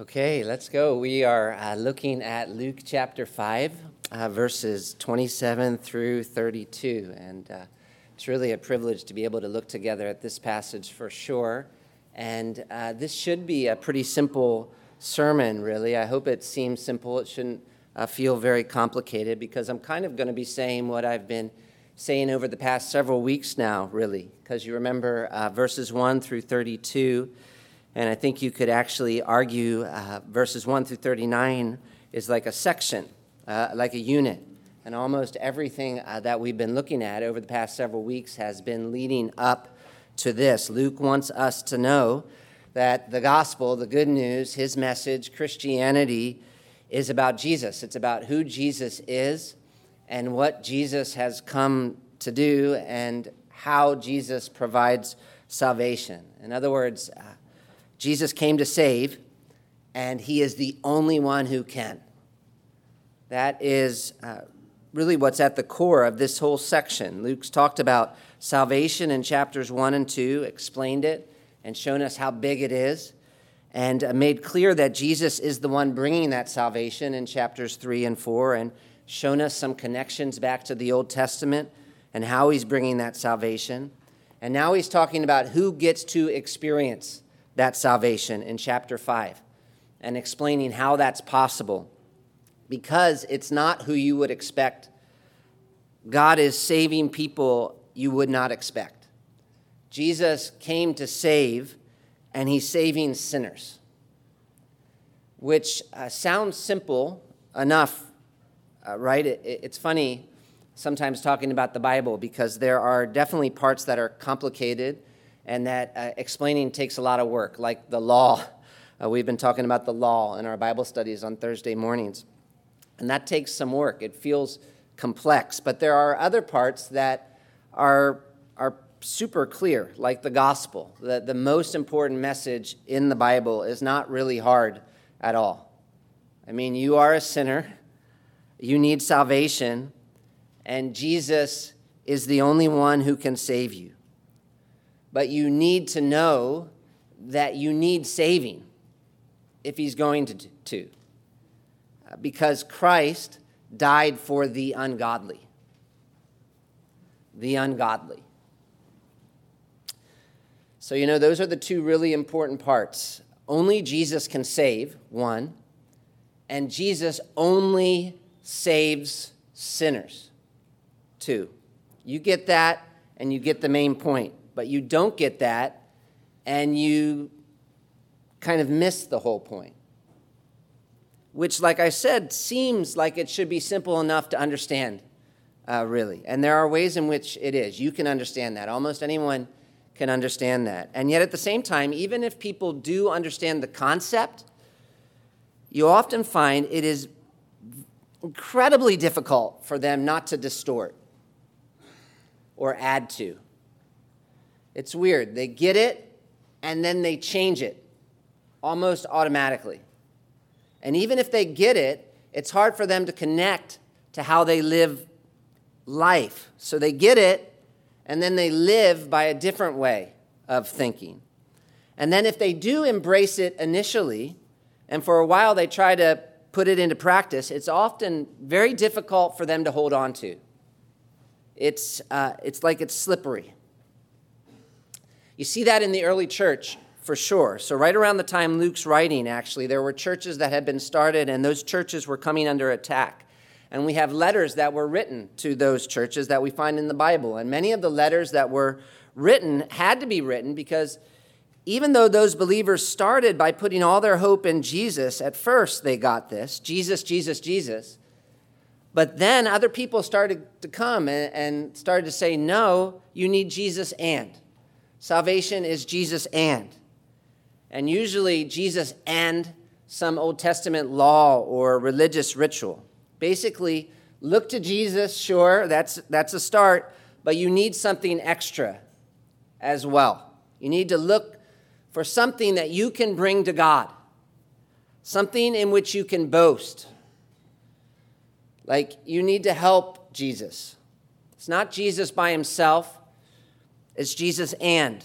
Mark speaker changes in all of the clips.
Speaker 1: Okay, let's go. We are uh, looking at Luke chapter 5, uh, verses 27 through 32. And uh, it's really a privilege to be able to look together at this passage for sure. And uh, this should be a pretty simple sermon, really. I hope it seems simple. It shouldn't uh, feel very complicated because I'm kind of going to be saying what I've been saying over the past several weeks now, really. Because you remember uh, verses 1 through 32 and I think you could actually argue uh, verses 1 through 39 is like a section, uh, like a unit. And almost everything uh, that we've been looking at over the past several weeks has been leading up to this. Luke wants us to know that the gospel, the good news, his message, Christianity, is about Jesus. It's about who Jesus is and what Jesus has come to do and how Jesus provides salvation. In other words, uh, Jesus came to save, and he is the only one who can. That is uh, really what's at the core of this whole section. Luke's talked about salvation in chapters 1 and 2, explained it, and shown us how big it is, and uh, made clear that Jesus is the one bringing that salvation in chapters 3 and 4, and shown us some connections back to the Old Testament and how he's bringing that salvation. And now he's talking about who gets to experience that salvation in chapter 5 and explaining how that's possible because it's not who you would expect. God is saving people you would not expect. Jesus came to save, and he's saving sinners, which uh, sounds simple enough, uh, right? It, it's funny sometimes talking about the Bible because there are definitely parts that are complicated and that uh, explaining takes a lot of work, like the law. Uh, we've been talking about the law in our Bible studies on Thursday mornings. And that takes some work. It feels complex. But there are other parts that are, are super clear, like the gospel. The, the most important message in the Bible is not really hard at all. I mean, you are a sinner, you need salvation, and Jesus is the only one who can save you but you need to know that you need saving if he's going to. to. Uh, because Christ died for the ungodly. The ungodly. So, you know, those are the two really important parts. Only Jesus can save, one, and Jesus only saves sinners, two. You get that, and you get the main point but you don't get that, and you kind of miss the whole point. Which, like I said, seems like it should be simple enough to understand, uh, really. And there are ways in which it is. You can understand that. Almost anyone can understand that. And yet, at the same time, even if people do understand the concept, you often find it is incredibly difficult for them not to distort or add to. It's weird. They get it and then they change it almost automatically. And even if they get it, it's hard for them to connect to how they live life. So they get it and then they live by a different way of thinking. And then if they do embrace it initially, and for a while they try to put it into practice, it's often very difficult for them to hold on to. It's, uh, it's like it's slippery. You see that in the early church for sure. So, right around the time Luke's writing, actually, there were churches that had been started, and those churches were coming under attack. And we have letters that were written to those churches that we find in the Bible. And many of the letters that were written had to be written because even though those believers started by putting all their hope in Jesus, at first they got this Jesus, Jesus, Jesus. But then other people started to come and, started to say, no, you need Jesus and. Salvation is Jesus and. And usually, Jesus and some Old Testament law or religious ritual. Basically, look to Jesus, sure, that's, that's a start, but you need something extra as well. You need to look for something that you can bring to God, something in which you can boast. Like, you need to help Jesus. It's not Jesus by himself, it's Jesus and.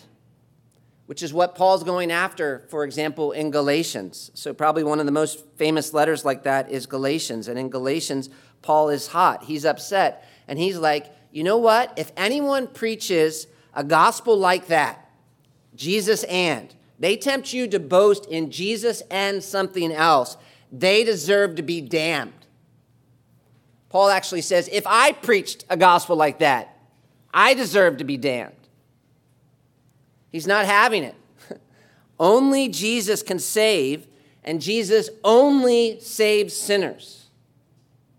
Speaker 1: which is what Paul's going after, for example, in Galatians. So, probably one of the most famous letters like that is Galatians. And in Galatians, Paul is hot. He's upset. And he's like, you know what? If anyone preaches a gospel like that, Jesus and, they tempt you to boast in Jesus and something else, they deserve to be damned. Paul actually says, if I preached a gospel like that, I deserve to be damned. He's not having it. only Jesus can save, and Jesus only saves sinners.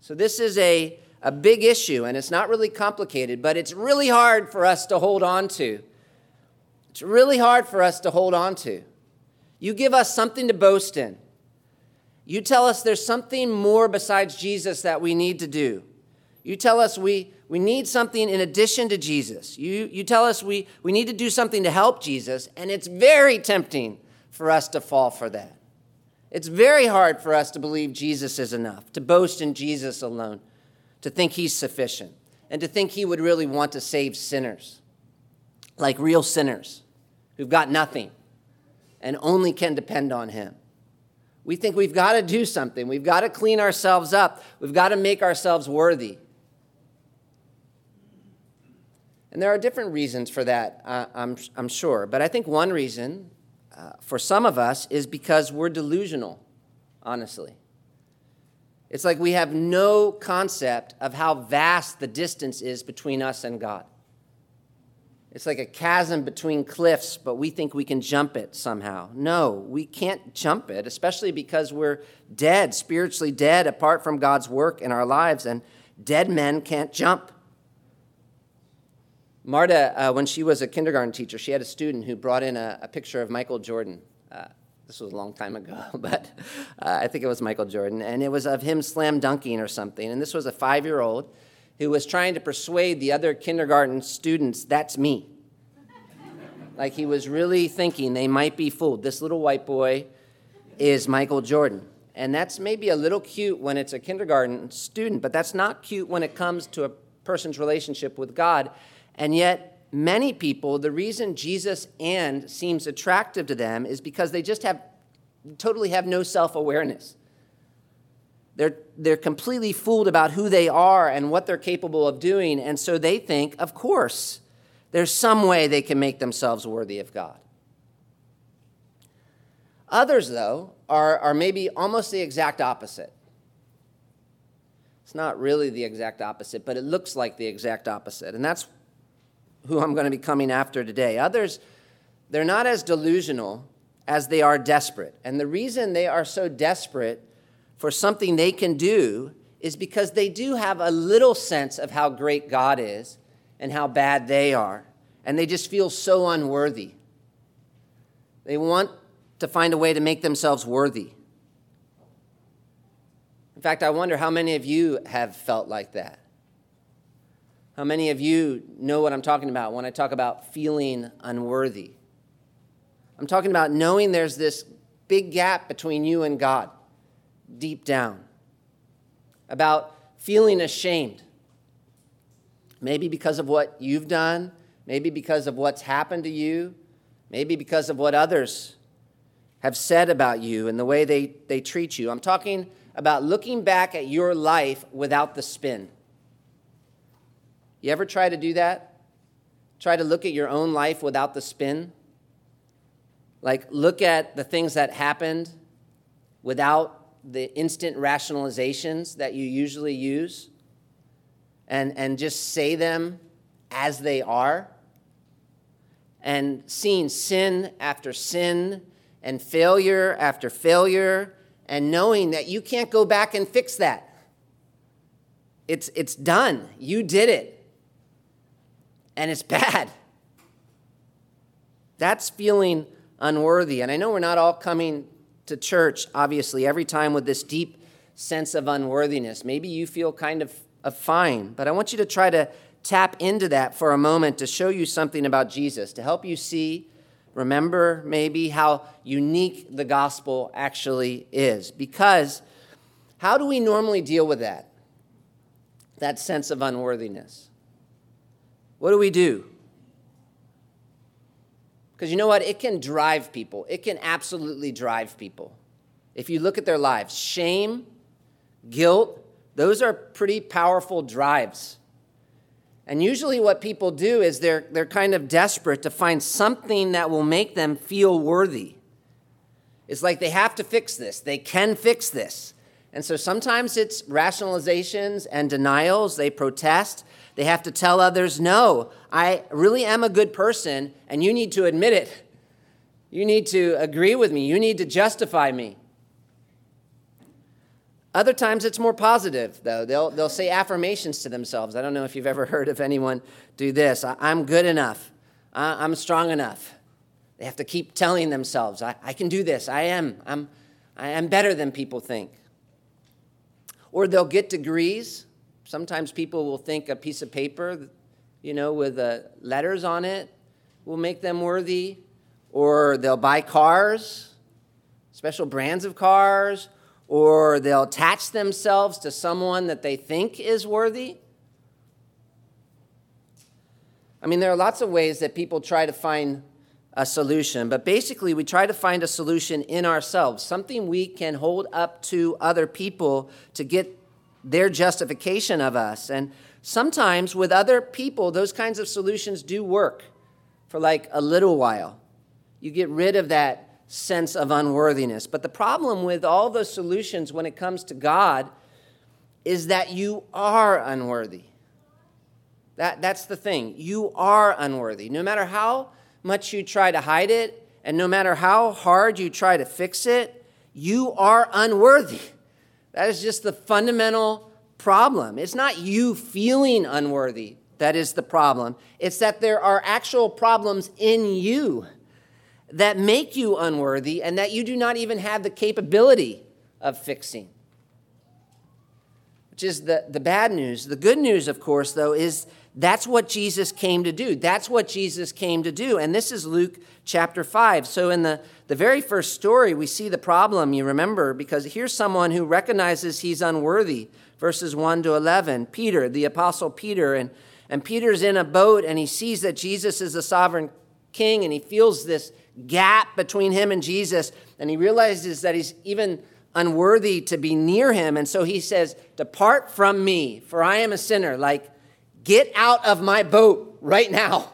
Speaker 1: So, this is a, a big issue, and it's not really complicated, but it's really hard for us to hold on to. It's really hard for us to hold on to. You give us something to boast in. You tell us there's something more besides Jesus that we need to do. You tell us we, we need something in addition to Jesus. You, you tell us we, we need to do something to help Jesus, and it's very tempting for us to fall for that. It's very hard for us to believe Jesus is enough, to boast in Jesus alone, to think he's sufficient, and to think he would really want to save sinners, like real sinners who've got nothing and only can depend on him. We think we've got to do something. We've got to clean ourselves up. We've got to make ourselves worthy. And there are different reasons for that, uh, I'm, I'm sure. But I think one reason uh, for some of us is because we're delusional, honestly. It's like we have no concept of how vast the distance is between us and God. It's like a chasm between cliffs, but we think we can jump it somehow. No, we can't jump it, especially because we're dead, spiritually dead, apart from God's work in our lives, and dead men can't jump. Marta, uh, when she was a kindergarten teacher, she had a student who brought in a, a picture of Michael Jordan. Uh, this was a long time ago, but uh, I think it was Michael Jordan. And it was of him slam dunking or something. And this was a five year old who was trying to persuade the other kindergarten students, that's me. like he was really thinking they might be fooled. This little white boy is Michael Jordan. And that's maybe a little cute when it's a kindergarten student, but that's not cute when it comes to a person's relationship with God. And yet, many people, the reason Jesus and seems attractive to them is because they just have totally have no self awareness. They're, they're completely fooled about who they are and what they're capable of doing. And so they think, of course, there's some way they can make themselves worthy of God. Others, though, are, are maybe almost the exact opposite. It's not really the exact opposite, but it looks like the exact opposite. And that's who I'm going to be coming after today. Others, they're not as delusional as they are desperate. And the reason they are so desperate for something they can do is because they do have a little sense of how great God is and how bad they are. And they just feel so unworthy. They want to find a way to make themselves worthy. In fact, I wonder how many of you have felt like that. How many of you know what I'm talking about when I talk about feeling unworthy? I'm talking about knowing there's this big gap between you and God deep down, about feeling ashamed. Maybe because of what you've done, maybe because of what's happened to you, maybe because of what others have said about you and the way they, they treat you. I'm talking about looking back at your life without the spin. You ever try to do that? Try to look at your own life without the spin? Like, look at the things that happened without the instant rationalizations that you usually use and, and just say them as they are. And seeing sin after sin and failure after failure and knowing that you can't go back and fix that. It's, it's done. You did it and it's bad. That's feeling unworthy. And I know we're not all coming to church, obviously, every time with this deep sense of unworthiness. Maybe you feel kind of, of fine, but I want you to try to tap into that for a moment to show you something about Jesus, to help you see, remember maybe how unique the gospel actually is. Because how do we normally deal with that? That sense of unworthiness. What do we do? Because you know what? It can drive people. It can absolutely drive people. If you look at their lives, shame, guilt, those are pretty powerful drives. And usually, what people do is they're, they're kind of desperate to find something that will make them feel worthy. It's like they have to fix this, they can fix this. And so sometimes it's rationalizations and denials. They protest. They have to tell others, no, I really am a good person, and you need to admit it. You need to agree with me. You need to justify me. Other times it's more positive, though. They'll, they'll say affirmations to themselves. I don't know if you've ever heard of anyone do this. I, am good enough. I, am strong enough. They have to keep telling themselves, I, I can do this. I am. I'm, I am better than people think. Or they'll get degrees. Sometimes people will think a piece of paper, you know, with uh, letters on it will make them worthy. Or they'll buy cars, special brands of cars or they'll attach themselves to someone that they think is worthy. I mean, there are lots of ways that people try to find a solution, but basically, we try to find a solution in ourselves, something we can hold up to other people to get their justification of us. And sometimes with other people, those kinds of solutions do work for like a little while. You get rid of that sense of unworthiness. But the problem with all those solutions when it comes to God is that you are unworthy. That, that's the thing. You are unworthy. No matter how much you try to hide it, and no matter how hard you try to fix it, you are unworthy. That is just the fundamental problem. It's not you feeling unworthy that is the problem, it's that there are actual problems in you that make you unworthy and that you do not even have the capability of fixing. Which is the, the bad news. The good news, of course, though, is that's what Jesus came to do. That's what Jesus came to do. And this is Luke chapter 5. So, in the, the very first story, we see the problem, you remember, because here's someone who recognizes he's unworthy. Verses 1 to 11. Peter, the apostle Peter, and, and Peter's in a boat and he sees that Jesus is the sovereign king and he feels this gap between him and Jesus, and he realizes that he's even unworthy to be near him. And so he says, Depart from me, for I am a sinner. Like, get out of my boat right now.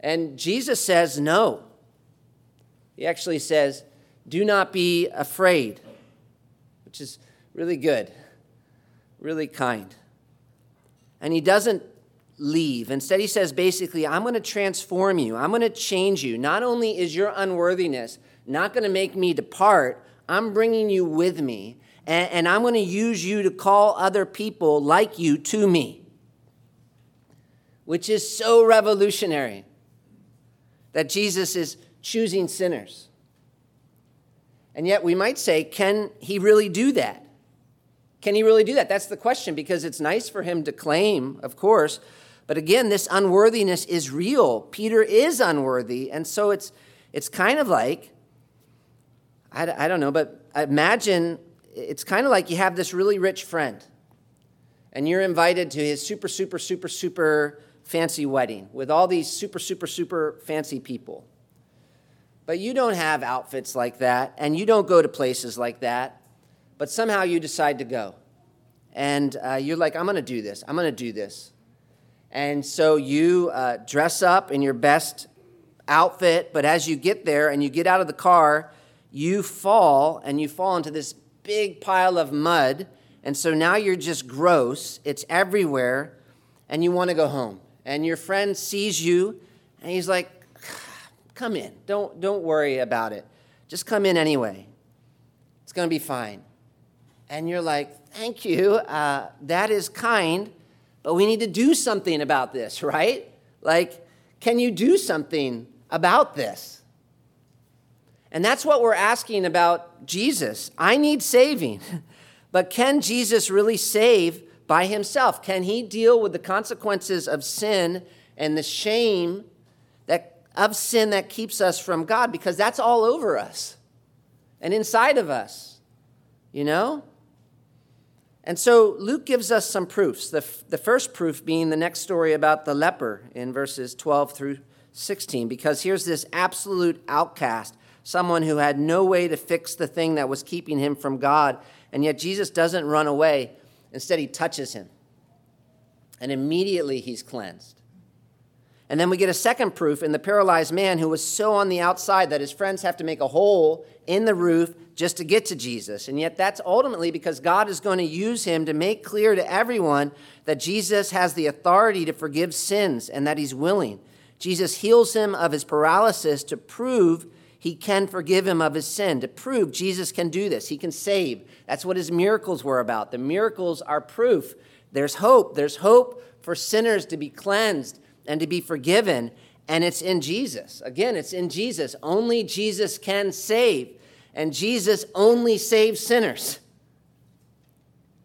Speaker 1: And Jesus says, No. He actually says, Do not be afraid, which is really good, really kind. And he doesn't leave. Instead, he says basically, I'm going to transform you, I'm going to change you. Not only is your unworthiness not going to make me depart, I'm bringing you with me, and, and I'm going to use you to call other people like you to me, which is so revolutionary that Jesus is choosing sinners. And yet, we might say, can he really do that? Can he really do that? That's the question because it's nice for him to claim, of course, but again, this unworthiness is real. Peter is unworthy. And so it's, it's kind of like, I, I don't know, but imagine it's kind of like you have this really rich friend and you're invited to his super, super, super, super fancy wedding with all these super, super, super fancy people. But you don't have outfits like that and you don't go to places like that, but somehow you decide to go. And uh, you're like, I'm to do this. I'm to do this. And so you uh, dress up in your best outfit, but as you get there and you get out of the car, you fall and you fall into this big pile of mud. And so now you're just gross, it's everywhere, and you want to go home. And your friend sees you and he's like, Come in. Don't, don't worry about it. Just come in anyway. It's going to be fine. And you're like, Thank you. Uh, that is kind but we need to do something about this, right? Like, can you do something about this? And that's what we're asking about Jesus. I need saving, but can Jesus really save by himself? Can he deal with the consequences of sin and the shame that, of sin that keeps us from God? Because that's all over us and inside of us, you know? And so Luke gives us some proofs. The, the first proof being the next story about the leper in verses 12 through 16, because here's this absolute outcast, someone who had no way to fix the thing that was keeping him from God. And yet Jesus doesn't run away. Instead, he touches him. And immediately he's cleansed. And then we get a second proof in the paralyzed man who was so on the outside that his friends have to make a hole in the roof just to get to Jesus. And yet, that's ultimately because God is going to use him to make clear to everyone that Jesus has the authority to forgive sins and that he's willing. Jesus heals him of his paralysis to prove he can forgive him of his sin, to prove Jesus can do this. He can save. That's what his miracles were about. The miracles are proof. There's hope. There's hope for sinners to be cleansed and to be forgiven, and it's in Jesus. Again, it's in Jesus. Only Jesus can save, and Jesus only saves sinners.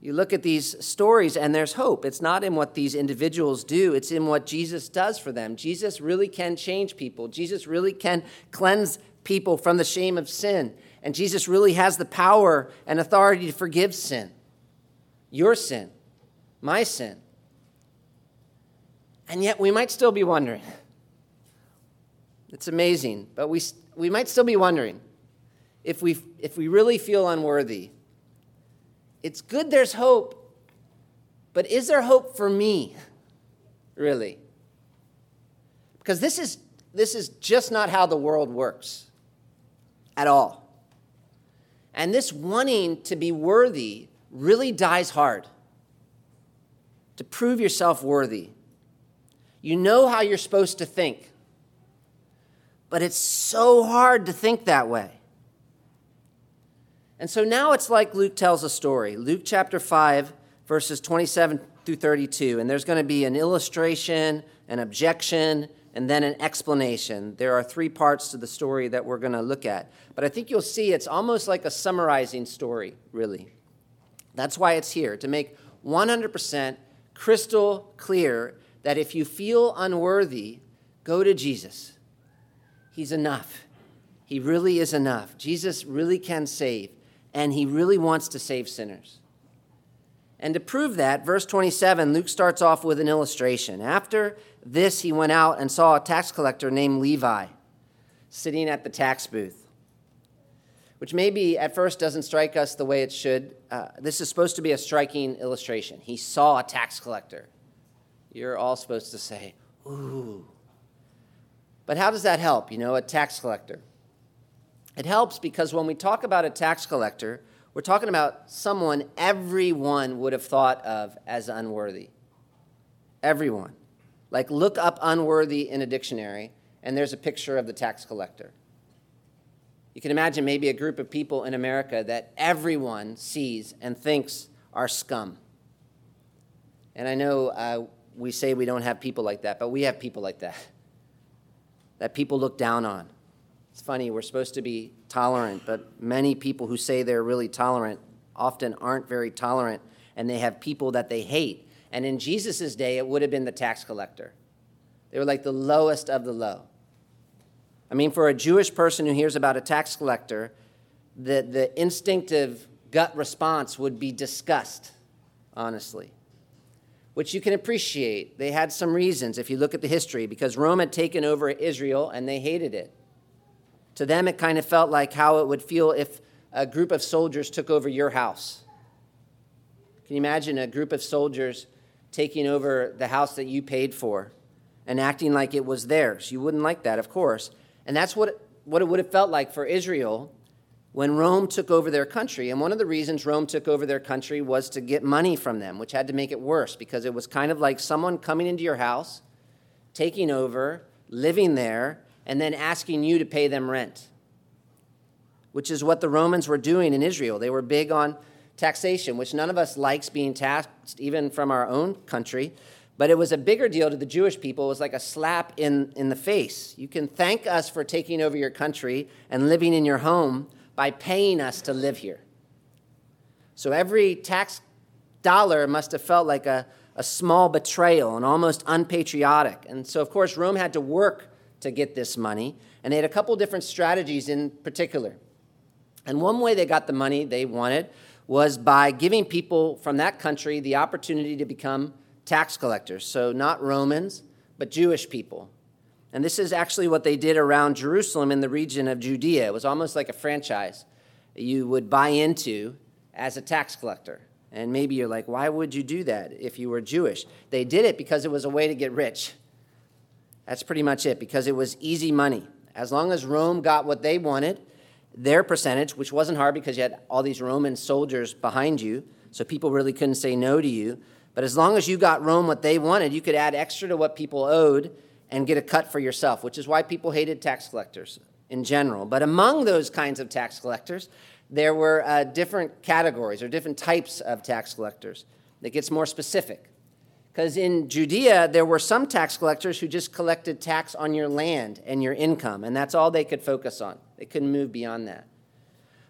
Speaker 1: You look at these stories and there's hope. It's not in what these individuals do, it's in what Jesus does for them. Jesus really can change people, Jesus really can cleanse people from the shame of sin. And Jesus really has the power and authority to forgive sin your sin, my sin. And yet we might still be wondering. It's amazing, but we, we might still be wondering if we, if we really feel unworthy. It's good there's hope, but is there hope for me, really? Because this is, this is just not how the world works at all. And this wanting to be worthy really dies hard. To prove yourself worthy. You know how you're supposed to think. But it's so hard to think that way. And so now it's like Luke tells a story. Luke chapter 5, verses 27 through 32. And there's going to be an illustration, an objection, and then an explanation. There are three parts to the story that we're going to look at. But I think you'll see it's almost like a summarizing story, really. That's why it's here, to make 100% crystal clear that if you feel unworthy, go to Jesus. He's enough. He really is enough. Jesus really can save, and he really wants to save sinners. And to prove that, verse 27, Luke starts off with an illustration. After this, he went out and saw a tax collector named Levi sitting at the tax booth, which maybe at first doesn't strike us the way it should. Uh, this is supposed to be a striking illustration. He saw a tax collector you're all supposed to say, ooh. But how does that help, you know, a tax collector? It helps because when we talk about a tax collector, we're talking about someone everyone would have thought of as unworthy. Everyone. Like, look up unworthy in a dictionary, and there's a picture of the tax collector. You can imagine maybe a group of people in America that everyone sees and thinks are scum. And I know uh, we say we don't have people like that, but we have people like that, that people look down on. It's funny, we're supposed to be tolerant, but many people who say they're really tolerant often aren't very tolerant, and they have people that they hate. And in Jesus' day, it would have been the tax collector. They were like the lowest of the low. I mean, for a Jewish person who hears about a tax collector, the, the instinctive gut response would be disgust, honestly which you can appreciate. They had some reasons if you look at the history, because Rome had taken over Israel and they hated it. To them, it kind of felt like how it would feel if a group of soldiers took over your house. Can you imagine a group of soldiers taking over the house that you paid for and acting like it was theirs? You wouldn't like that, of course. And that's what what it would have felt like for Israel when Rome took over their country. And one of the reasons Rome took over their country was to get money from them, which had to make it worse because it was kind of like someone coming into your house, taking over, living there, and then asking you to pay them rent, which is what the Romans were doing in Israel. They were big on taxation, which none of us likes being taxed, even from our own country. But it was a bigger deal to the Jewish people. It was like a slap in, in the face. You can thank us for taking over your country and living in your home, by paying us to live here. So every tax dollar must have felt like a, a small betrayal and almost unpatriotic. And so, of course, Rome had to work to get this money, and they had a couple different strategies in particular. And one way they got the money they wanted was by giving people from that country the opportunity to become tax collectors. So, not Romans, but Jewish people. And this is actually what they did around Jerusalem in the region of Judea. It was almost like a franchise you would buy into as a tax collector. And maybe you're like, why would you do that if you were Jewish? They did it because it was a way to get rich. That's pretty much it, because it was easy money. As long as Rome got what they wanted, their percentage, which wasn't hard because you had all these Roman soldiers behind you, so people really couldn't say no to you. But as long as you got Rome what they wanted, you could add extra to what people owed and get a cut for yourself, which is why people hated tax collectors in general. But among those kinds of tax collectors, there were uh, different categories or different types of tax collectors. That gets more specific. Because in Judea, there were some tax collectors who just collected tax on your land and your income, and that's all they could focus on. They couldn't move beyond that.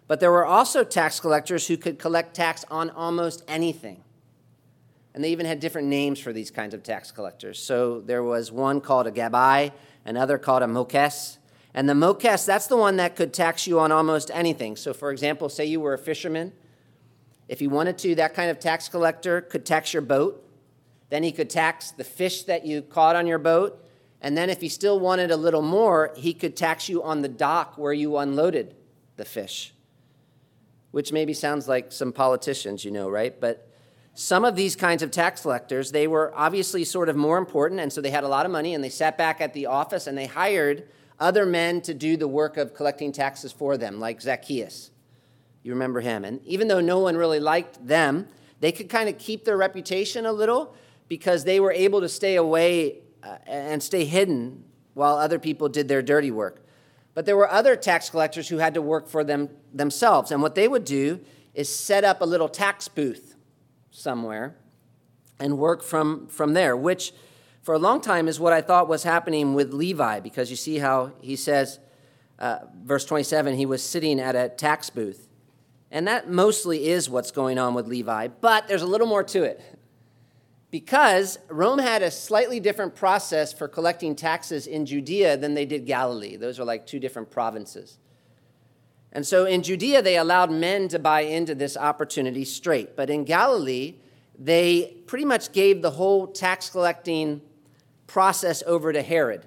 Speaker 1: But there were also tax collectors who could collect tax on almost anything. And they even had different names for these kinds of tax collectors. So there was one called a gabai, another called a mokes. And the mokes, that's the one that could tax you on almost anything. So, for example, say you were a fisherman. If he wanted to, that kind of tax collector could tax your boat. Then he could tax the fish that you caught on your boat. And then, if he still wanted a little more, he could tax you on the dock where you unloaded the fish, which maybe sounds like some politicians, you know, right? But some of these kinds of tax collectors, they were obviously sort of more important, and so they had a lot of money, and they sat back at the office and they hired other men to do the work of collecting taxes for them, like Zacchaeus. You remember him. And even though no one really liked them, they could kind of keep their reputation a little because they were able to stay away uh, and stay hidden while other people did their dirty work. But there were other tax collectors who had to work for them themselves. And what they would do is set up a little tax booth somewhere and work from, from there, which for a long time is what I thought was happening with Levi, because you see how he says, uh, verse 27, he was sitting at a tax booth. And that mostly is what's going on with Levi, but there's a little more to it. Because Rome had a slightly different process for collecting taxes in Judea than they did Galilee. Those are like two different provinces. And so in Judea, they allowed men to buy into this opportunity straight. But in Galilee, they pretty much gave the whole tax collecting process over to Herod,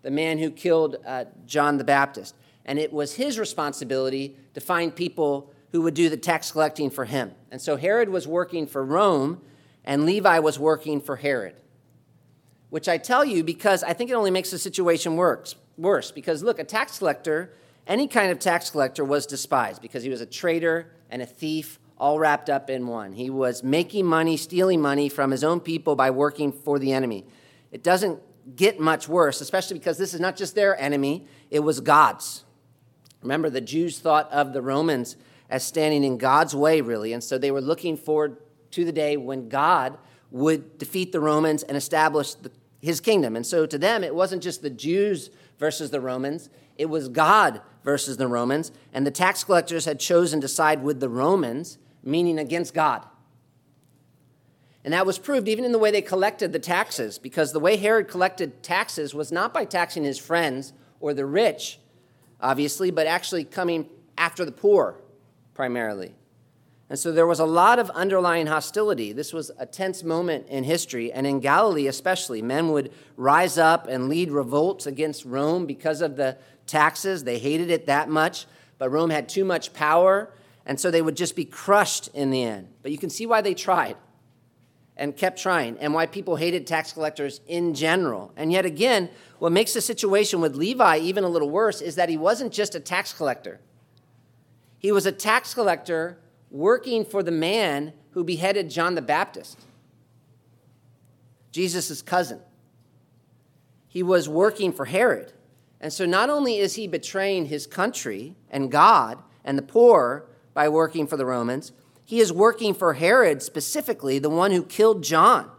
Speaker 1: the man who killed uh, John the Baptist. And it was his responsibility to find people who would do the tax collecting for him. And so Herod was working for Rome, and Levi was working for Herod. Which I tell you because I think it only makes the situation worse. Worse, because look, a tax collector any kind of tax collector was despised because he was a traitor and a thief all wrapped up in one. He was making money, stealing money from his own people by working for the enemy. It doesn't get much worse, especially because this is not just their enemy, it was God's. Remember, the Jews thought of the Romans as standing in God's way, really, and so they were looking forward to the day when God would defeat the Romans and establish the, his kingdom. And so to them, it wasn't just the Jews versus the Romans, it was God versus the Romans, and the tax collectors had chosen to side with the Romans, meaning against God. And that was proved even in the way they collected the taxes, because the way Herod collected taxes was not by taxing his friends or the rich, obviously, but actually coming after the poor primarily. And so there was a lot of underlying hostility. This was a tense moment in history, and in Galilee especially. Men would rise up and lead revolts against Rome because of the taxes. They hated it that much, but Rome had too much power, and so they would just be crushed in the end. But you can see why they tried and kept trying, and why people hated tax collectors in general. And yet again, what makes the situation with Levi even a little worse is that he wasn't just a tax collector, he was a tax collector working for the man who beheaded John the Baptist, Jesus' cousin. He was working for Herod. And so not only is he betraying his country and God and the poor by working for the Romans, he is working for Herod specifically, the one who killed John.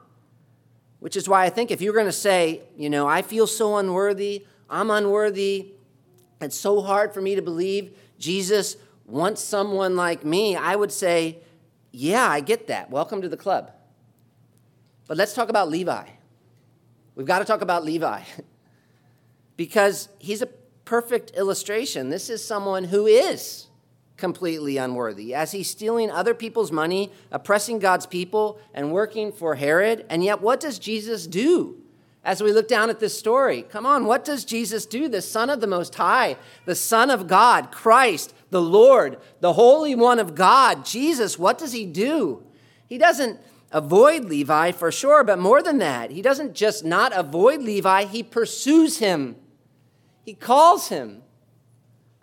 Speaker 1: Which is why I think if you're going to say, you know, I feel so unworthy, I'm unworthy, it's so hard for me to believe Jesus wants someone like me, I would say, yeah, I get that. Welcome to the club. But let's talk about Levi. We've got to talk about Levi because he's a perfect illustration. This is someone who is completely unworthy, as he's stealing other people's money, oppressing God's people, and working for Herod. And yet, what does Jesus do as we look down at this story. Come on, what does Jesus do? The Son of the Most High, the Son of God, Christ, the Lord, the Holy One of God, Jesus, what does he do? He doesn't avoid Levi for sure, but more than that, he doesn't just not avoid Levi, he pursues him, he calls him.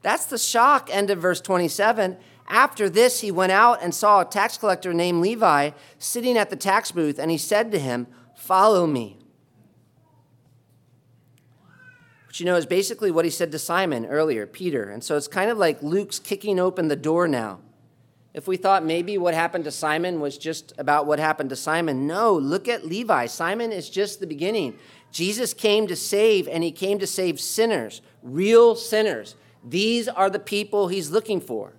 Speaker 1: That's the shock, end of verse 27. After this, he went out and saw a tax collector named Levi sitting at the tax booth, and he said to him, Follow me. Which you know is basically what he said to Simon earlier, Peter. And so it's kind of like Luke's kicking open the door now. If we thought maybe what happened to Simon was just about what happened to Simon, no, look at Levi. Simon is just the beginning. Jesus came to save, and he came to save sinners, real sinners. These are the people he's looking for.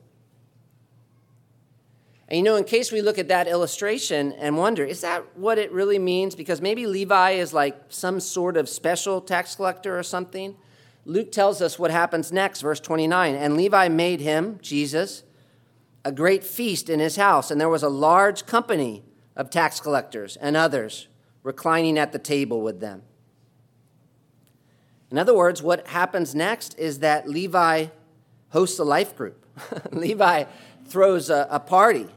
Speaker 1: And you know, in case we look at that illustration and wonder, is that what it really means? Because maybe Levi is like some sort of special tax collector or something. Luke tells us what happens next, verse 29. And Levi made him, Jesus, a great feast in his house, and there was a large company of tax collectors and others reclining at the table with them. In other words, what happens next is that Levi hosts a life group. Levi throws a, a party,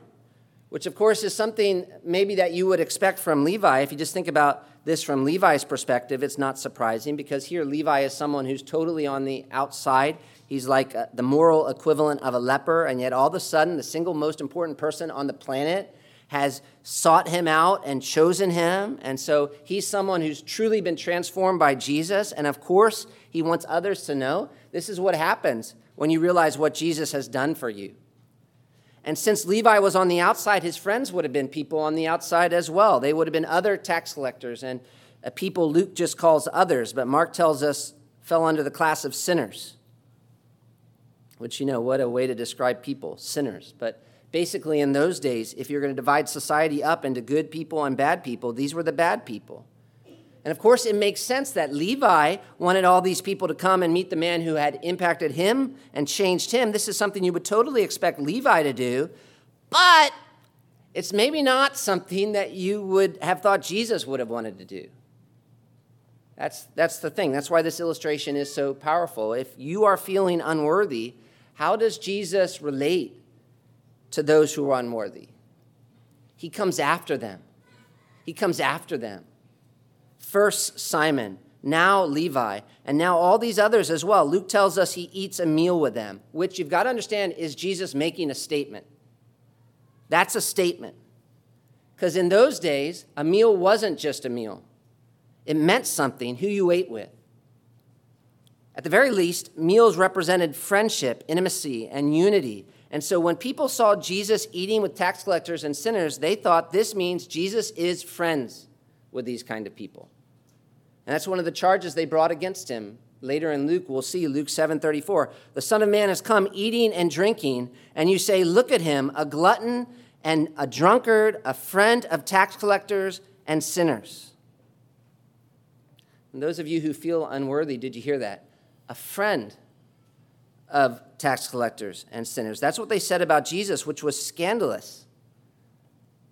Speaker 1: which of course is something maybe that you would expect from Levi. If you just think about this from Levi's perspective, it's not surprising because here Levi is someone who's totally on the outside. He's like a, uh, the moral equivalent of a leper, and yet all of a sudden, the single most important person on the planet has sought him out and chosen him. And so he's someone who's truly been transformed by Jesus. And of course, he wants others to know this is what happens when you realize what Jesus has done for you. And since Levi was on the outside, his friends would have been people on the outside as well. They would have been other tax collectors and people Luke just calls others, but Mark tells us fell under the class of sinners. Which, you know, what a way to describe people, sinners. But basically, in those days, if you're going to divide society up into good people and bad people, these were the bad people. And of course, it makes sense that Levi wanted all these people to come and meet the man who had impacted him and changed him. This is something you would totally expect Levi to do, but it's maybe not something that you would have thought Jesus would have wanted to do. That's, that's the thing. That's why this illustration is so powerful. If you are feeling unworthy, how does Jesus relate to those who are unworthy? He comes after them. He comes after them. First, Simon, now Levi, and now all these others as well. Luke tells us he eats a meal with them, which you've got to understand is Jesus making a statement. That's a statement. Because in those days, a meal wasn't just a meal, it meant something who you ate with. At the very least, meals represented friendship, intimacy, and unity. And so when people saw Jesus eating with tax collectors and sinners, they thought this means Jesus is friends with these kind of people. And that's one of the charges they brought against him. Later in Luke, we'll see Luke 7:34. The Son of Man has come eating and drinking, and you say, "Look at him, a glutton and a drunkard, a friend of tax collectors and sinners." And those of you who feel unworthy, did you hear that? A friend of tax collectors and sinners. That's what they said about Jesus, which was scandalous.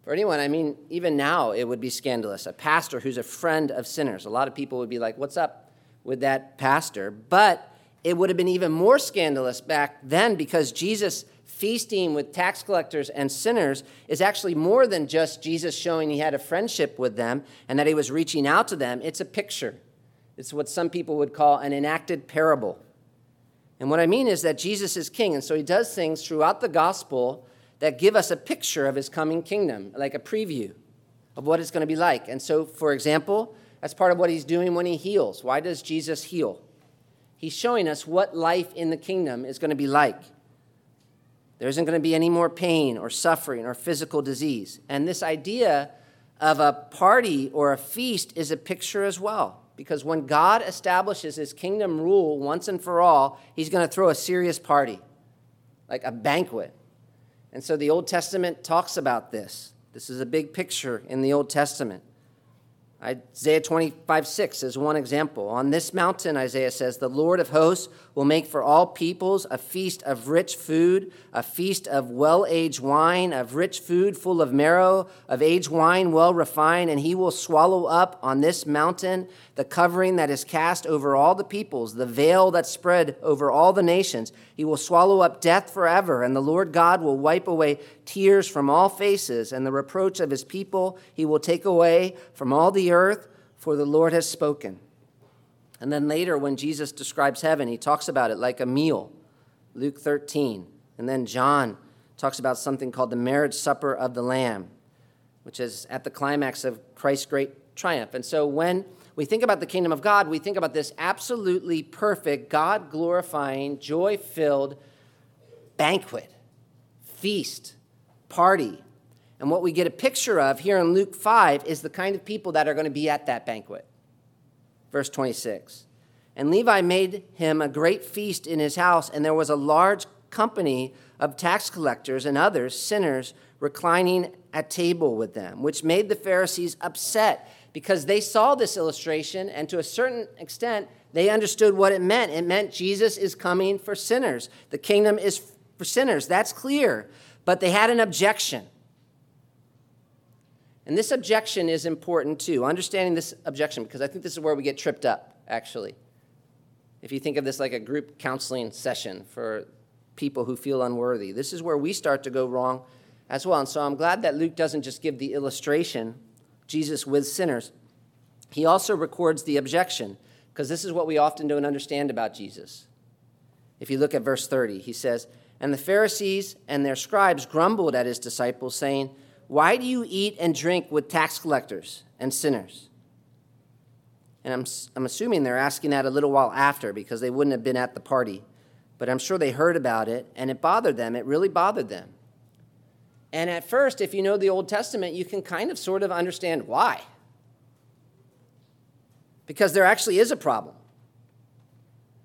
Speaker 1: For anyone, I mean, even now it would be scandalous. A pastor who's a friend of sinners. A lot of people would be like, what's up with that pastor? But it would have been even more scandalous back then because Jesus feasting with tax collectors and sinners is actually more than just Jesus showing he had a friendship with them and that he was reaching out to them. It's a picture. It's what some people would call an enacted parable. And what I mean is that Jesus is king, and so he does things throughout the gospel that give us a picture of his coming kingdom, like a preview of what it's going to be like. And so, for example, that's part of what he's doing when he heals. Why does Jesus heal? He's showing us what life in the kingdom is going to be like. There isn't going to be any more pain or suffering or physical disease. And this idea of a party or a feast is a picture as well. Because when God establishes his kingdom rule once and for all, he's going to throw a serious party, like a banquet. And so the Old Testament talks about this. This is a big picture in the Old Testament. Isaiah 25, 6 is one example. On this mountain, Isaiah says, the Lord of hosts will make for all peoples a feast of rich food, a feast of well aged wine, of rich food full of marrow, of aged wine well refined, and he will swallow up on this mountain the covering that is cast over all the peoples, the veil that spread over all the nations. He will swallow up death forever, and the Lord God will wipe away tears from all faces, and the reproach of his people he will take away from all the earth, for the Lord has spoken. And then later, when Jesus describes heaven, he talks about it like a meal, Luke 13. And then John talks about something called the marriage supper of the Lamb, which is at the climax of Christ's great triumph. And so when we think about the kingdom of God, we think about this absolutely perfect, God glorifying, joy filled banquet, feast, party. And what we get a picture of here in Luke 5 is the kind of people that are going to be at that banquet. Verse 26. And Levi made him a great feast in his house, and there was a large company of tax collectors and others, sinners, reclining at table with them, which made the Pharisees upset because they saw this illustration, and to a certain extent, they understood what it meant. It meant Jesus is coming for sinners, the kingdom is for sinners. That's clear. But they had an objection. And this objection is important too, understanding this objection, because I think this is where we get tripped up, actually. If you think of this like a group counseling session for people who feel unworthy, this is where we start to go wrong as well. And so I'm glad that Luke doesn't just give the illustration, Jesus with sinners, he also records the objection, because this is what we often don't understand about Jesus. If you look at verse 30, he says, And the Pharisees and their scribes grumbled at his disciples, saying, why do you eat and drink with tax collectors and sinners? And I'm, I'm assuming they're asking that a little while after because they wouldn't have been at the party. But I'm sure they heard about it and it bothered them. It really bothered them. And at first, if you know the Old Testament, you can kind of sort of understand why. Because there actually is a problem.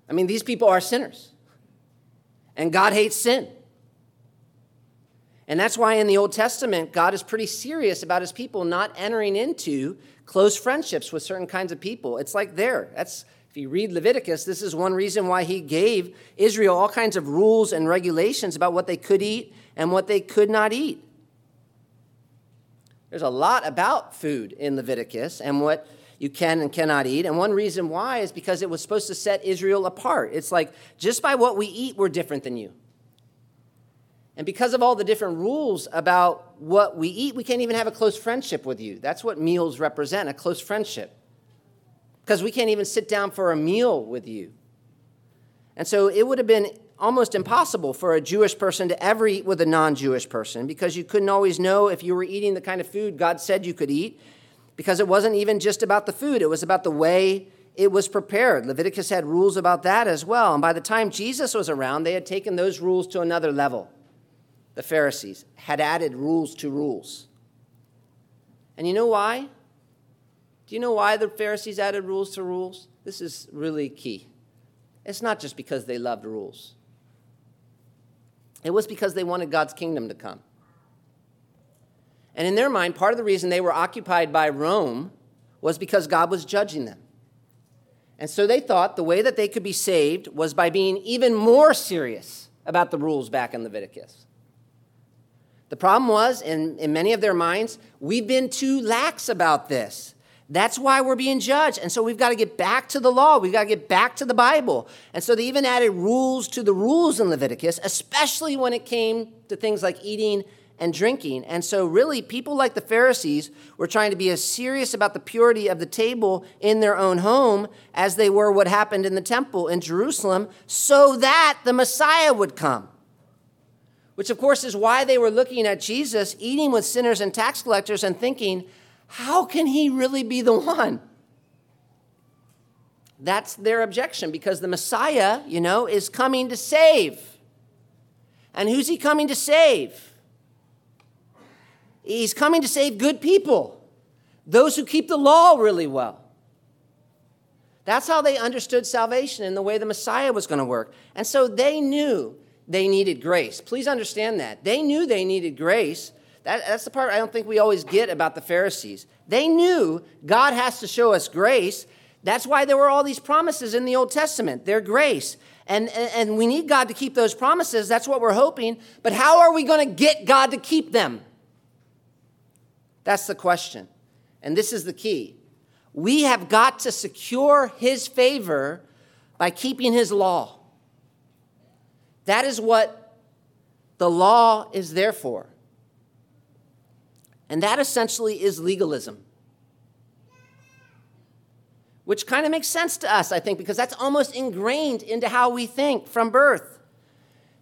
Speaker 1: I mean, these people are sinners, and God hates sin. And that's why in the Old Testament, God is pretty serious about his people not entering into close friendships with certain kinds of people. It's like there. That's if you read Leviticus, this is one reason why he gave Israel all kinds of rules and regulations about what they could eat and what they could not eat. There's a lot about food in Leviticus and what you can and cannot eat. And one reason why is because it was supposed to set Israel apart. It's like just by what we eat, we're different than you. And because of all the different rules about what we eat, we can't even have a close friendship with you. That's what meals represent a close friendship. Because we can't even sit down for a meal with you. And so it would have been almost impossible for a Jewish person to ever eat with a non Jewish person because you couldn't always know if you were eating the kind of food God said you could eat because it wasn't even just about the food, it was about the way it was prepared. Leviticus had rules about that as well. And by the time Jesus was around, they had taken those rules to another level the Pharisees, had added rules to rules. And you know why? Do you know why the Pharisees added rules to rules? This is really key. It's not just because they loved rules, it was because they wanted God's kingdom to come. And in their mind, part of the reason they were occupied by Rome was because God was judging them. And so they thought the way that they could be saved was by being even more serious about the rules back in Leviticus. The problem was, in, in many of their minds, we've been too lax about this. That's why we're being judged. And so we've got to get back to the law. We've got to get back to the Bible. And so they even added rules to the rules in Leviticus, especially when it came to things like eating and drinking. And so, really, people like the Pharisees were trying to be as serious about the purity of the table in their own home as they were what happened in the temple in Jerusalem, so that the Messiah would come which of course is why they were looking at Jesus eating with sinners and tax collectors and thinking, how can he really be the one? That's their objection because the Messiah, you know, is coming to save. And who's he coming to save? He's coming to save good people, those who keep the law really well. That's how they understood salvation and the way the Messiah was going to work. And so they knew they needed grace. Please understand that. They knew they needed grace. That, that's the part I don't think we always get about the Pharisees. They knew God has to show us grace. That's why there were all these promises in the Old Testament. They're grace. And, and, and we need God to keep those promises. That's what we're hoping. But how are we going to get God to keep them? That's the question. And this is the key. We have got to secure his favor by keeping his law. That is what the law is there for. And that essentially is legalism. Which kind of makes sense to us, I think, because that's almost ingrained into how we think from birth.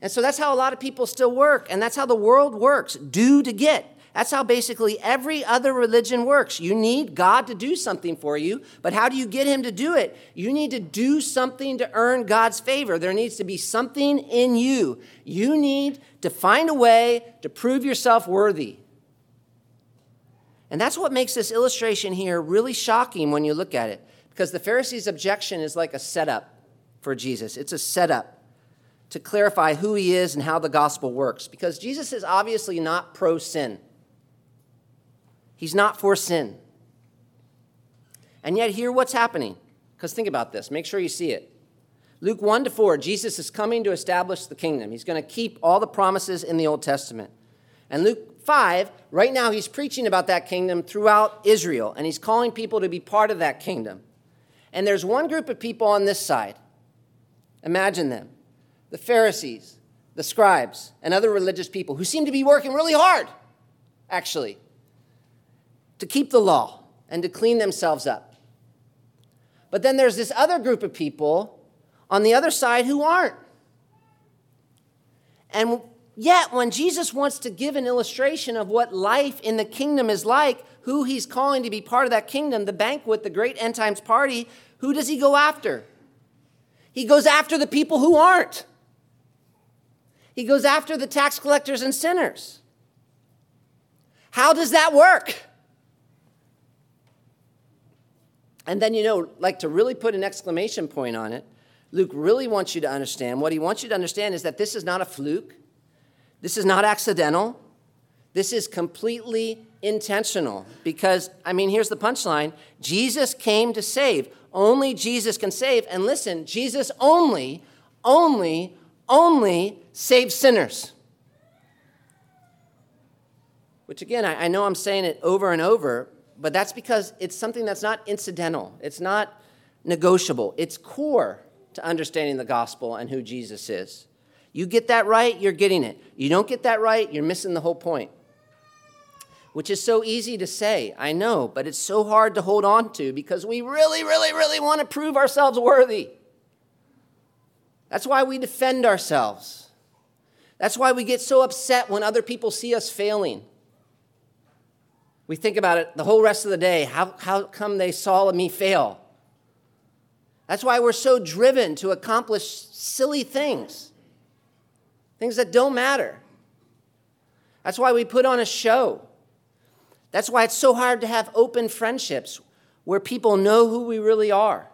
Speaker 1: And so that's how a lot of people still work, and that's how the world works do to get. That's how basically every other religion works. You need God to do something for you, but how do you get Him to do it? You need to do something to earn God's favor. There needs to be something in you. You need to find a way to prove yourself worthy. And that's what makes this illustration here really shocking when you look at it, because the Pharisees' objection is like a setup for Jesus. It's a setup to clarify who he is and how the gospel works, because Jesus is obviously not pro sin. He's not for sin. And yet, hear what's happening. Because think about this, make sure you see it. Luke 1 to 4, Jesus is coming to establish the kingdom. He's going to keep all the promises in the Old Testament. And Luke 5, right now, he's preaching about that kingdom throughout Israel, and he's calling people to be part of that kingdom. And there's one group of people on this side. Imagine them the Pharisees, the scribes, and other religious people who seem to be working really hard, actually, to keep the law and to clean themselves up. But then there's this other group of people on the other side who aren't. And yet, when Jesus wants to give an illustration of what life in the kingdom is like, who he's calling to be part of that kingdom, the banquet, the great end times party, who does he go after? He goes after the people who aren't. He goes after the tax collectors and sinners. How does that work? And then, you know, like to really put an exclamation point on it, Luke really wants you to understand what he wants you to understand is that this is not a fluke, this is not accidental, this is completely intentional. Because, I mean, here's the punchline Jesus came to save. Only Jesus can save. And listen, Jesus only, only, only saves sinners. Which, again, I, I know I'm saying it over and over, but that's because it's something that's not incidental, it's not negotiable, it's core to understanding the gospel and who Jesus is. You get that right, you're getting it. You don't get that right, you're missing the whole point. Which is so easy to say, I know, but it's so hard to hold on to because we really, really, really want to prove ourselves worthy. That's why we defend ourselves. That's why we get so upset when other people see us failing. We think about it the whole rest of the day. How, how come they saw me fail? That's why we're so driven to accomplish silly things, things that don't matter. That's why we put on a show. That's why it's so hard to have open friendships where people know who we really are.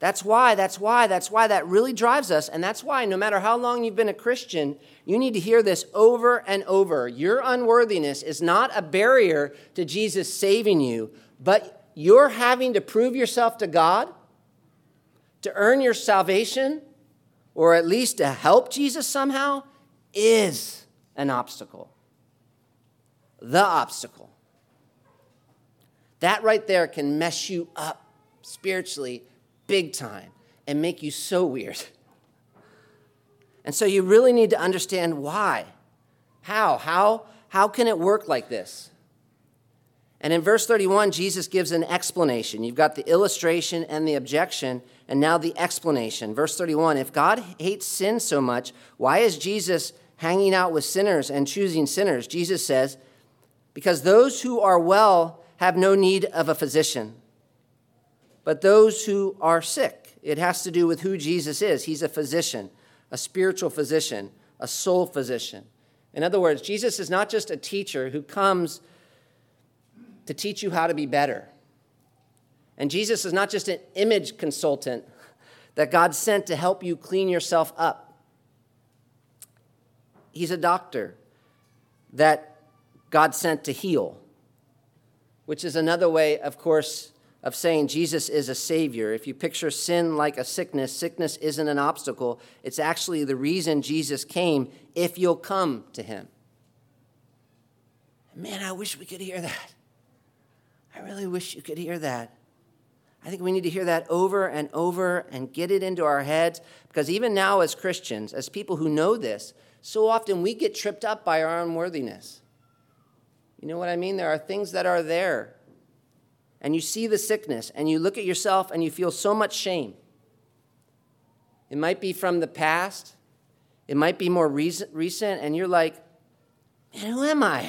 Speaker 1: That's why, that's why, that's why that really drives us. And that's why, no matter how long you've been a Christian, you need to hear this over and over. Your unworthiness is not a barrier to Jesus saving you, but you're having to prove yourself to God to earn your salvation, or at least to help Jesus somehow, is an obstacle. The obstacle. That right there can mess you up spiritually big time and make you so weird. And so you really need to understand why. How? How, how can it work like this? And in verse 31, Jesus gives an explanation. You've got the illustration and the objection, and now the explanation. Verse 31 If God hates sin so much, why is Jesus hanging out with sinners and choosing sinners? Jesus says, Because those who are well have no need of a physician but those who are sick. It has to do with who Jesus is. He's a physician, a spiritual physician, a soul physician. In other words, Jesus is not just a teacher who comes to teach you how to be better. And Jesus is not just an image consultant that God sent to help you clean yourself up. He's a doctor that God sent to heal, which is another way, of course, of saying Jesus is a savior. If you picture sin like a sickness, sickness isn't an obstacle. It's actually the reason Jesus came if you'll come to him. Man, I wish we could hear that. I really wish you could hear that. I think we need to hear that over and over and get it into our heads because even now, as Christians, as people who know this, so often we get tripped up by our unworthiness. You know what I mean? There are things that are there and you see the sickness and you look at yourself and you feel so much shame. It might be from the past, it might be more recent, and you're like, man, who am I?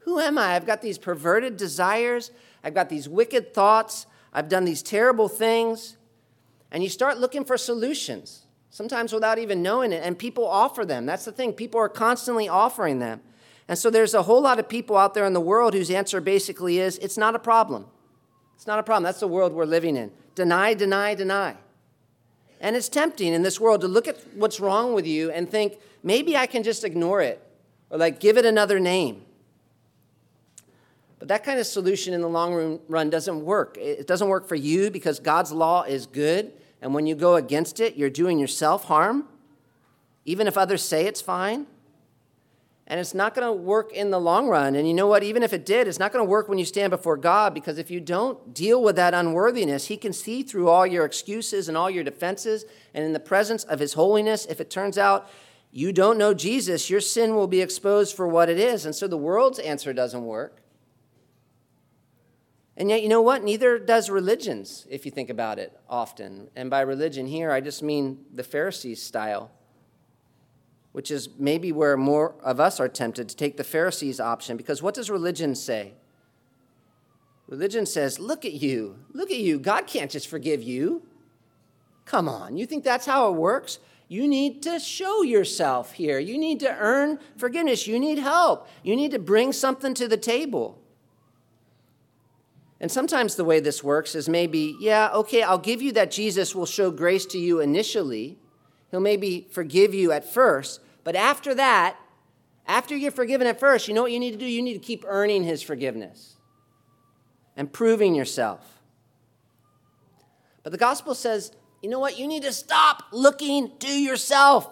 Speaker 1: Who am I? I've got these perverted desires, I've got these wicked thoughts, I've done these terrible things. And you start looking for solutions, sometimes without even knowing it, and people offer them. That's the thing, people are constantly offering them. And so there's a whole lot of people out there in the world whose answer basically is it's not a problem. It's not a problem. That's the world we're living in. Deny, deny, deny. And it's tempting in this world to look at what's wrong with you and think, maybe I can just ignore it or like give it another name. But that kind of solution in the long run doesn't work. It doesn't work for you because God's law is good. And when you go against it, you're doing yourself harm, even if others say it's fine and it's not going to work in the long run. And you know what? Even if it did, it's not going to work when you stand before God because if you don't deal with that unworthiness, He can see through all your excuses and all your defenses. And in the presence of His holiness, if it turns out you don't know Jesus, your sin will be exposed for what it is. And so the world's answer doesn't work. And yet, you know what? Neither does religions, if you think about it often. And by religion here, I just mean the Pharisees style which is maybe where more of us are tempted to take the Pharisees' option. Because what does religion say? Religion says, Look at you. Look at you. God can't just forgive you. Come on. You think that's how it works? You need to show yourself here. You need to earn forgiveness. You need help. You need to bring something to the table. And sometimes the way this works is maybe, yeah, okay, I'll give you that Jesus will show grace to you initially. He'll maybe forgive you at first, but after that, after you're forgiven at first, you know what you need to do? You need to keep earning his forgiveness and proving yourself. But the gospel says, you know what? You need to stop looking to yourself.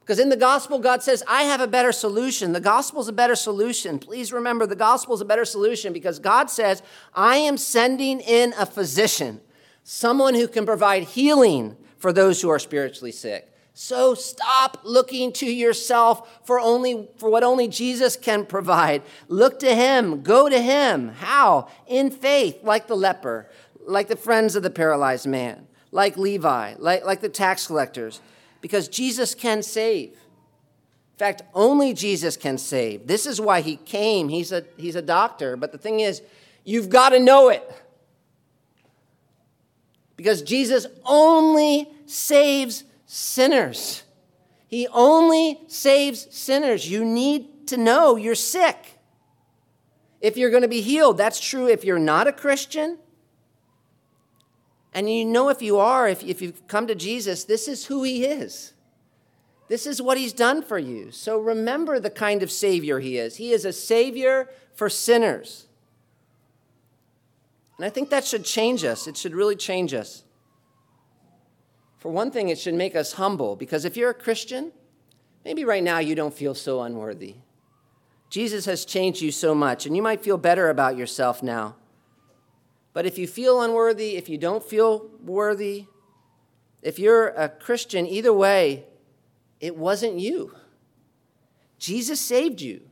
Speaker 1: Because in the gospel, God says, I have a better solution. The gospel's a better solution. Please remember, the gospel's a better solution because God says, I am sending in a physician, someone who can provide healing for those who are spiritually sick. So stop looking to yourself for only for what only Jesus can provide. Look to him, go to him. How? In faith, like the leper, like the friends of the paralyzed man, like Levi, like, like the tax collectors, because Jesus can save. In fact, only Jesus can save. This is why he came. He's a, he's a doctor, but the thing is, you've got to know it. Because Jesus only saves sinners. He only saves sinners. You need to know you're sick. If you're going to be healed, that's true if you're not a Christian. And you know if you are, if, if you've come to Jesus, this is who he is. This is what he's done for you. So remember the kind of Savior he is. He is a Savior for sinners. And I think that should change us. It should really change us. For one thing, it should make us humble because if you're a Christian, maybe right now you don't feel so unworthy. Jesus has changed you so much, and you might feel better about yourself now. But if you feel unworthy, if you don't feel worthy, if you're a Christian, either way, it wasn't you. Jesus saved you.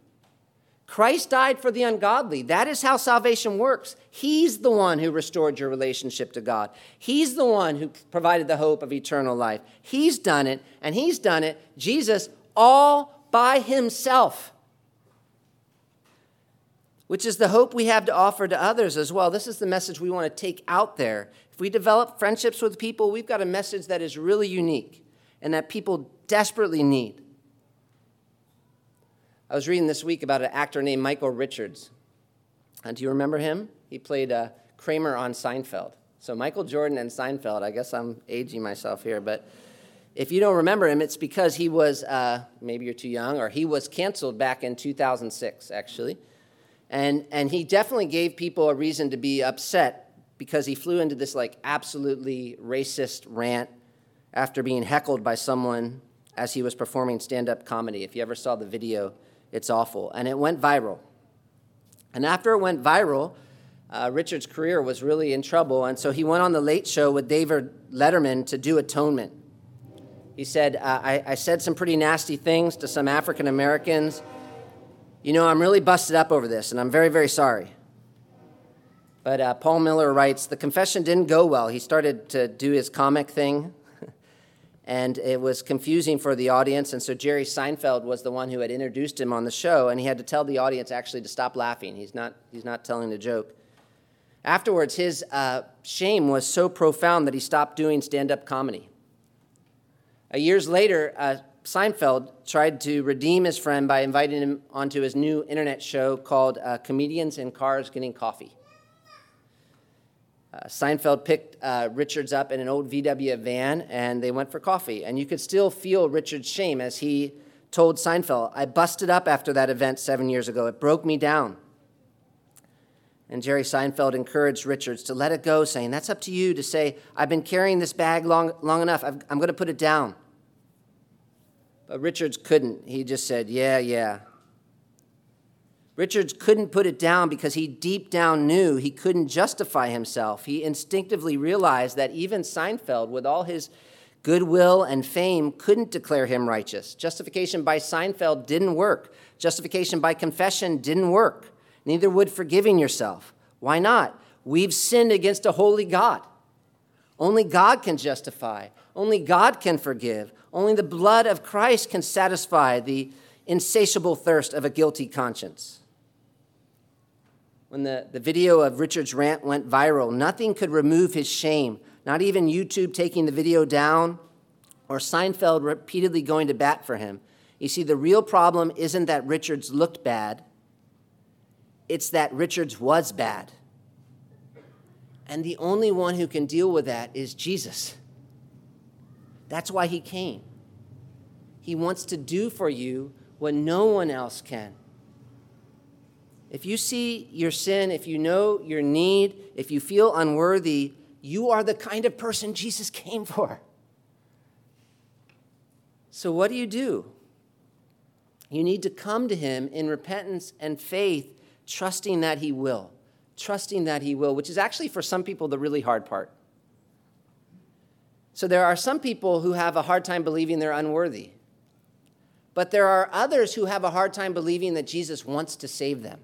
Speaker 1: Christ died for the ungodly. That is how salvation works. He's the one who restored your relationship to God. He's the one who provided the hope of eternal life. He's done it, and He's done it, Jesus, all by Himself, which is the hope we have to offer to others as well. This is the message we want to take out there. If we develop friendships with people, we've got a message that is really unique and that people desperately need. I was reading this week about an actor named Michael Richards. And do you remember him? He played uh, Kramer on Seinfeld. So Michael Jordan and Seinfeld, I guess I'm aging myself here, but if you don't remember him, it's because he was, uh, maybe you're too young, or he was canceled back in 2006, actually. And, and he definitely gave people a reason to be upset because he flew into this like absolutely racist rant after being heckled by someone as he was performing stand up comedy. If you ever saw the video, it's awful. And it went viral. And after it went viral, uh, Richard's career was really in trouble. And so he went on The Late Show with David Letterman to do atonement. He said, uh, I, I said some pretty nasty things to some African Americans. You know, I'm really busted up over this, and I'm very, very sorry. But uh, Paul Miller writes The confession didn't go well. He started to do his comic thing, and it was confusing for the audience. And so Jerry Seinfeld was the one who had introduced him on the show, and he had to tell the audience actually to stop laughing. He's not, he's not telling a joke. Afterwards, his uh, shame was so profound that he stopped doing stand up comedy. Uh, years later, uh, Seinfeld tried to redeem his friend by inviting him onto his new internet show called uh, Comedians in Cars Getting Coffee. Uh, Seinfeld picked uh, Richards up in an old VW van and they went for coffee. And you could still feel Richard's shame as he told Seinfeld, I busted up after that event seven years ago. It broke me down. And Jerry Seinfeld encouraged Richards to let it go, saying, That's up to you to say, I've been carrying this bag long, long enough. i am going to put it down. But Richards couldn't. He just said, Yeah, yeah. Richards couldn't put it down because he deep down knew he couldn't justify himself. He instinctively realized that even Seinfeld, with all his goodwill and fame, couldn't declare him righteous. Justification by Seinfeld didn't work. Justification by confession didn't work. Neither would forgiving yourself. Why not? We've sinned against a holy God. Only God can justify. Only God can forgive. Only the blood of Christ can satisfy the insatiable thirst of a guilty conscience. When the, the video of Richard's rant went viral, nothing could remove his shame, not even YouTube taking the video down or Seinfeld repeatedly going to bat for him. You see, the real problem isn't that Richards looked bad, it's that Richards was bad. And the only one who can deal with that is Jesus. That's why he came. He wants to do for you what no one else can. If you see your sin, if you know your need, if you feel unworthy, you are the kind of person Jesus came for. So, what do you do? You need to come to Him in repentance and faith, trusting that He will. Trusting that He will, which is actually for some people the really hard part. So there are some people who have a hard time believing they're unworthy. But there are others who have a hard time believing that Jesus wants to save them.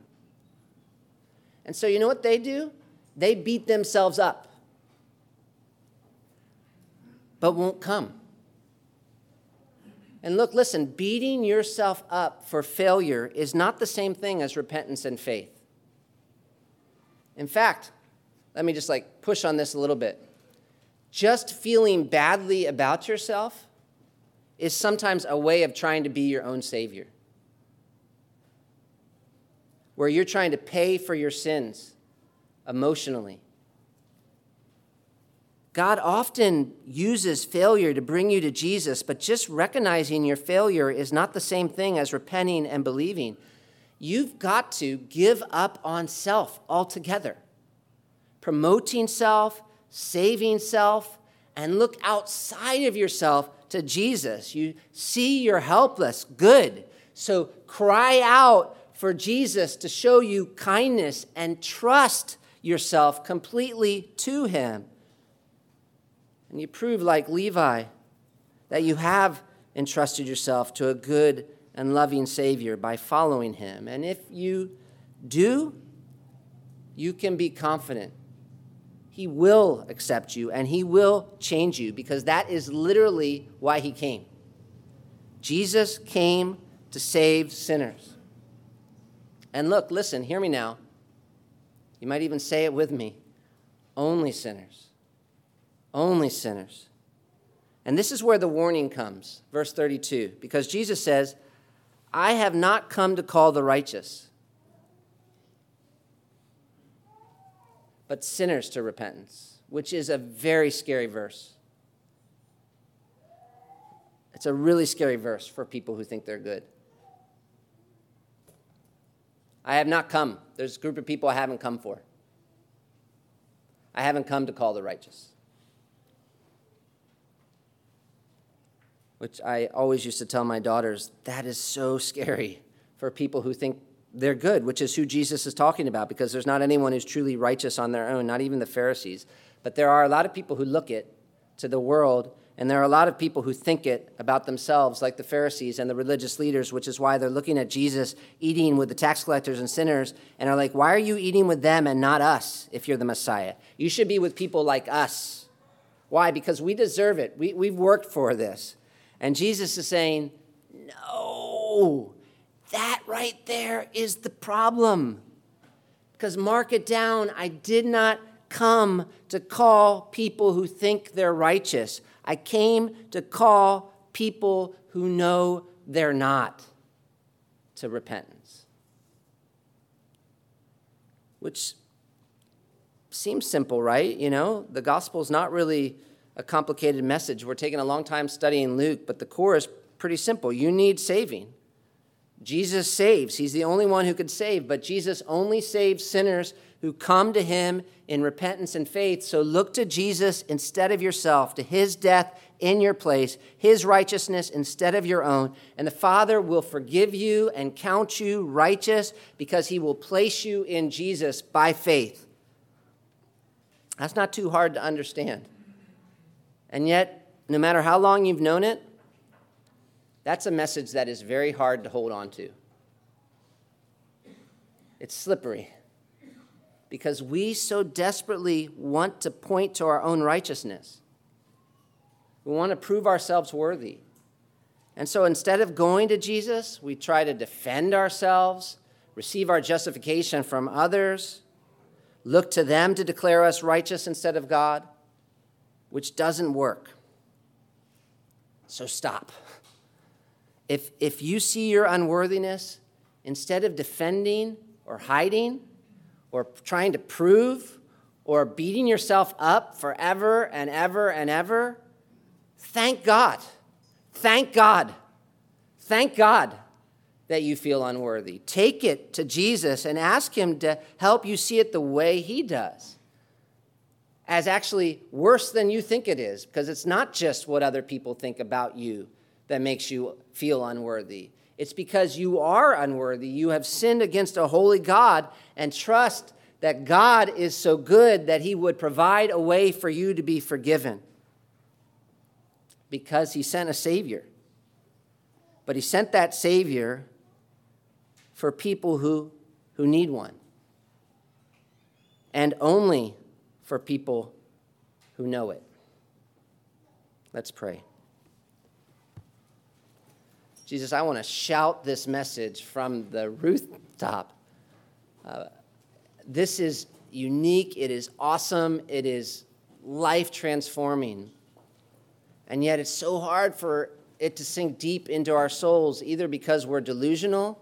Speaker 1: And so you know what they do? They beat themselves up, but won't come. And look, listen, beating yourself up for failure is not the same thing as repentance and faith. In fact, let me just like push on this a little bit just feeling badly about yourself is sometimes a way of trying to be your own savior. Where you're trying to pay for your sins emotionally. God often uses failure to bring you to Jesus, but just recognizing your failure is not the same thing as repenting and believing. You've got to give up on self altogether. Promoting self, saving self, and look outside of yourself to Jesus. You see you're helpless. Good. So cry out for Jesus to show you kindness and trust yourself completely to Him. And you prove, like Levi, that you have entrusted yourself to a good and loving Savior by following Him. And if you do, you can be confident he will accept you and He will change you because that is literally why He came. Jesus came to save sinners. And look, listen, hear me now. You might even say it with me only sinners. Only sinners. And this is where the warning comes, verse 32, because Jesus says, I have not come to call the righteous but sinners to repentance, which is a very scary verse. It's a really scary verse for people who think they're good. I have not come. There's a group of people I haven't come for. I haven't come to call the righteous. Which I always used to tell my daughters that is so scary for people who think they're good, which is who Jesus is talking about, because there's not anyone who's truly righteous on their own, not even the Pharisees. But there are a lot of people who look it to the world and there are a lot of people who think it about themselves, like the Pharisees and the religious leaders, which is why they're looking at Jesus eating with the tax collectors and sinners and are like, Why are you eating with them and not us if you're the Messiah? You should be with people like us. Why? Because we deserve it. We, we've worked for this. And Jesus is saying, No, that right there is the problem. Because mark it down, I did not come to call people who think they're righteous. I came to call people who know they're not to repentance. Which seems simple, right? You know, the gospel is not really a complicated message. We're taking a long time studying Luke, but the core is pretty simple. You need saving. Jesus saves. He's the only one who could save, but Jesus only saves sinners who come to him in repentance and faith. So look to Jesus instead of yourself, to his death in your place, his righteousness instead of your own. And the Father will forgive you and count you righteous because he will place you in Jesus by faith. That's not too hard to understand. And yet, no matter how long you've known it, that's a message that is very hard to hold on to. It's slippery because we so desperately want to point to our own righteousness. We want to prove ourselves worthy. And so instead of going to Jesus, we try to defend ourselves, receive our justification from others, look to them to declare us righteous instead of God, which doesn't work. So stop. If, if you see your unworthiness, instead of defending or hiding, or trying to prove or beating yourself up forever and ever and ever, thank God. Thank God. Thank God that you feel unworthy. Take it to Jesus and ask Him to help you see it the way He does, as actually worse than you think it is, because it's not just what other people think about you that makes you feel unworthy. It's because you are unworthy. You have sinned against a holy God and trust that God is so good that he would provide a way for you to be forgiven because he sent a Savior. But he sent that Savior for people who, who need one, and only for people who know it. Let's pray. Jesus, I want to shout this message from the rooftop. Uh, this is unique, it is awesome, it is life transforming. And yet it's so hard for it to sink deep into our souls, either because we're delusional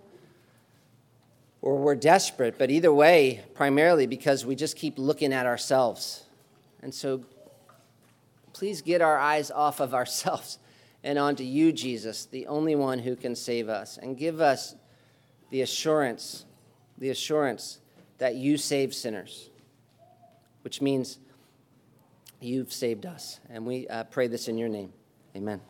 Speaker 1: or we're desperate, but either way, primarily because we just keep looking at ourselves. And so please get our eyes off of ourselves and onto you, Jesus, the only one who can save us, and give us the assurance, the assurance that you save sinners, which means you've saved us. And we uh, pray this in your name. Amen.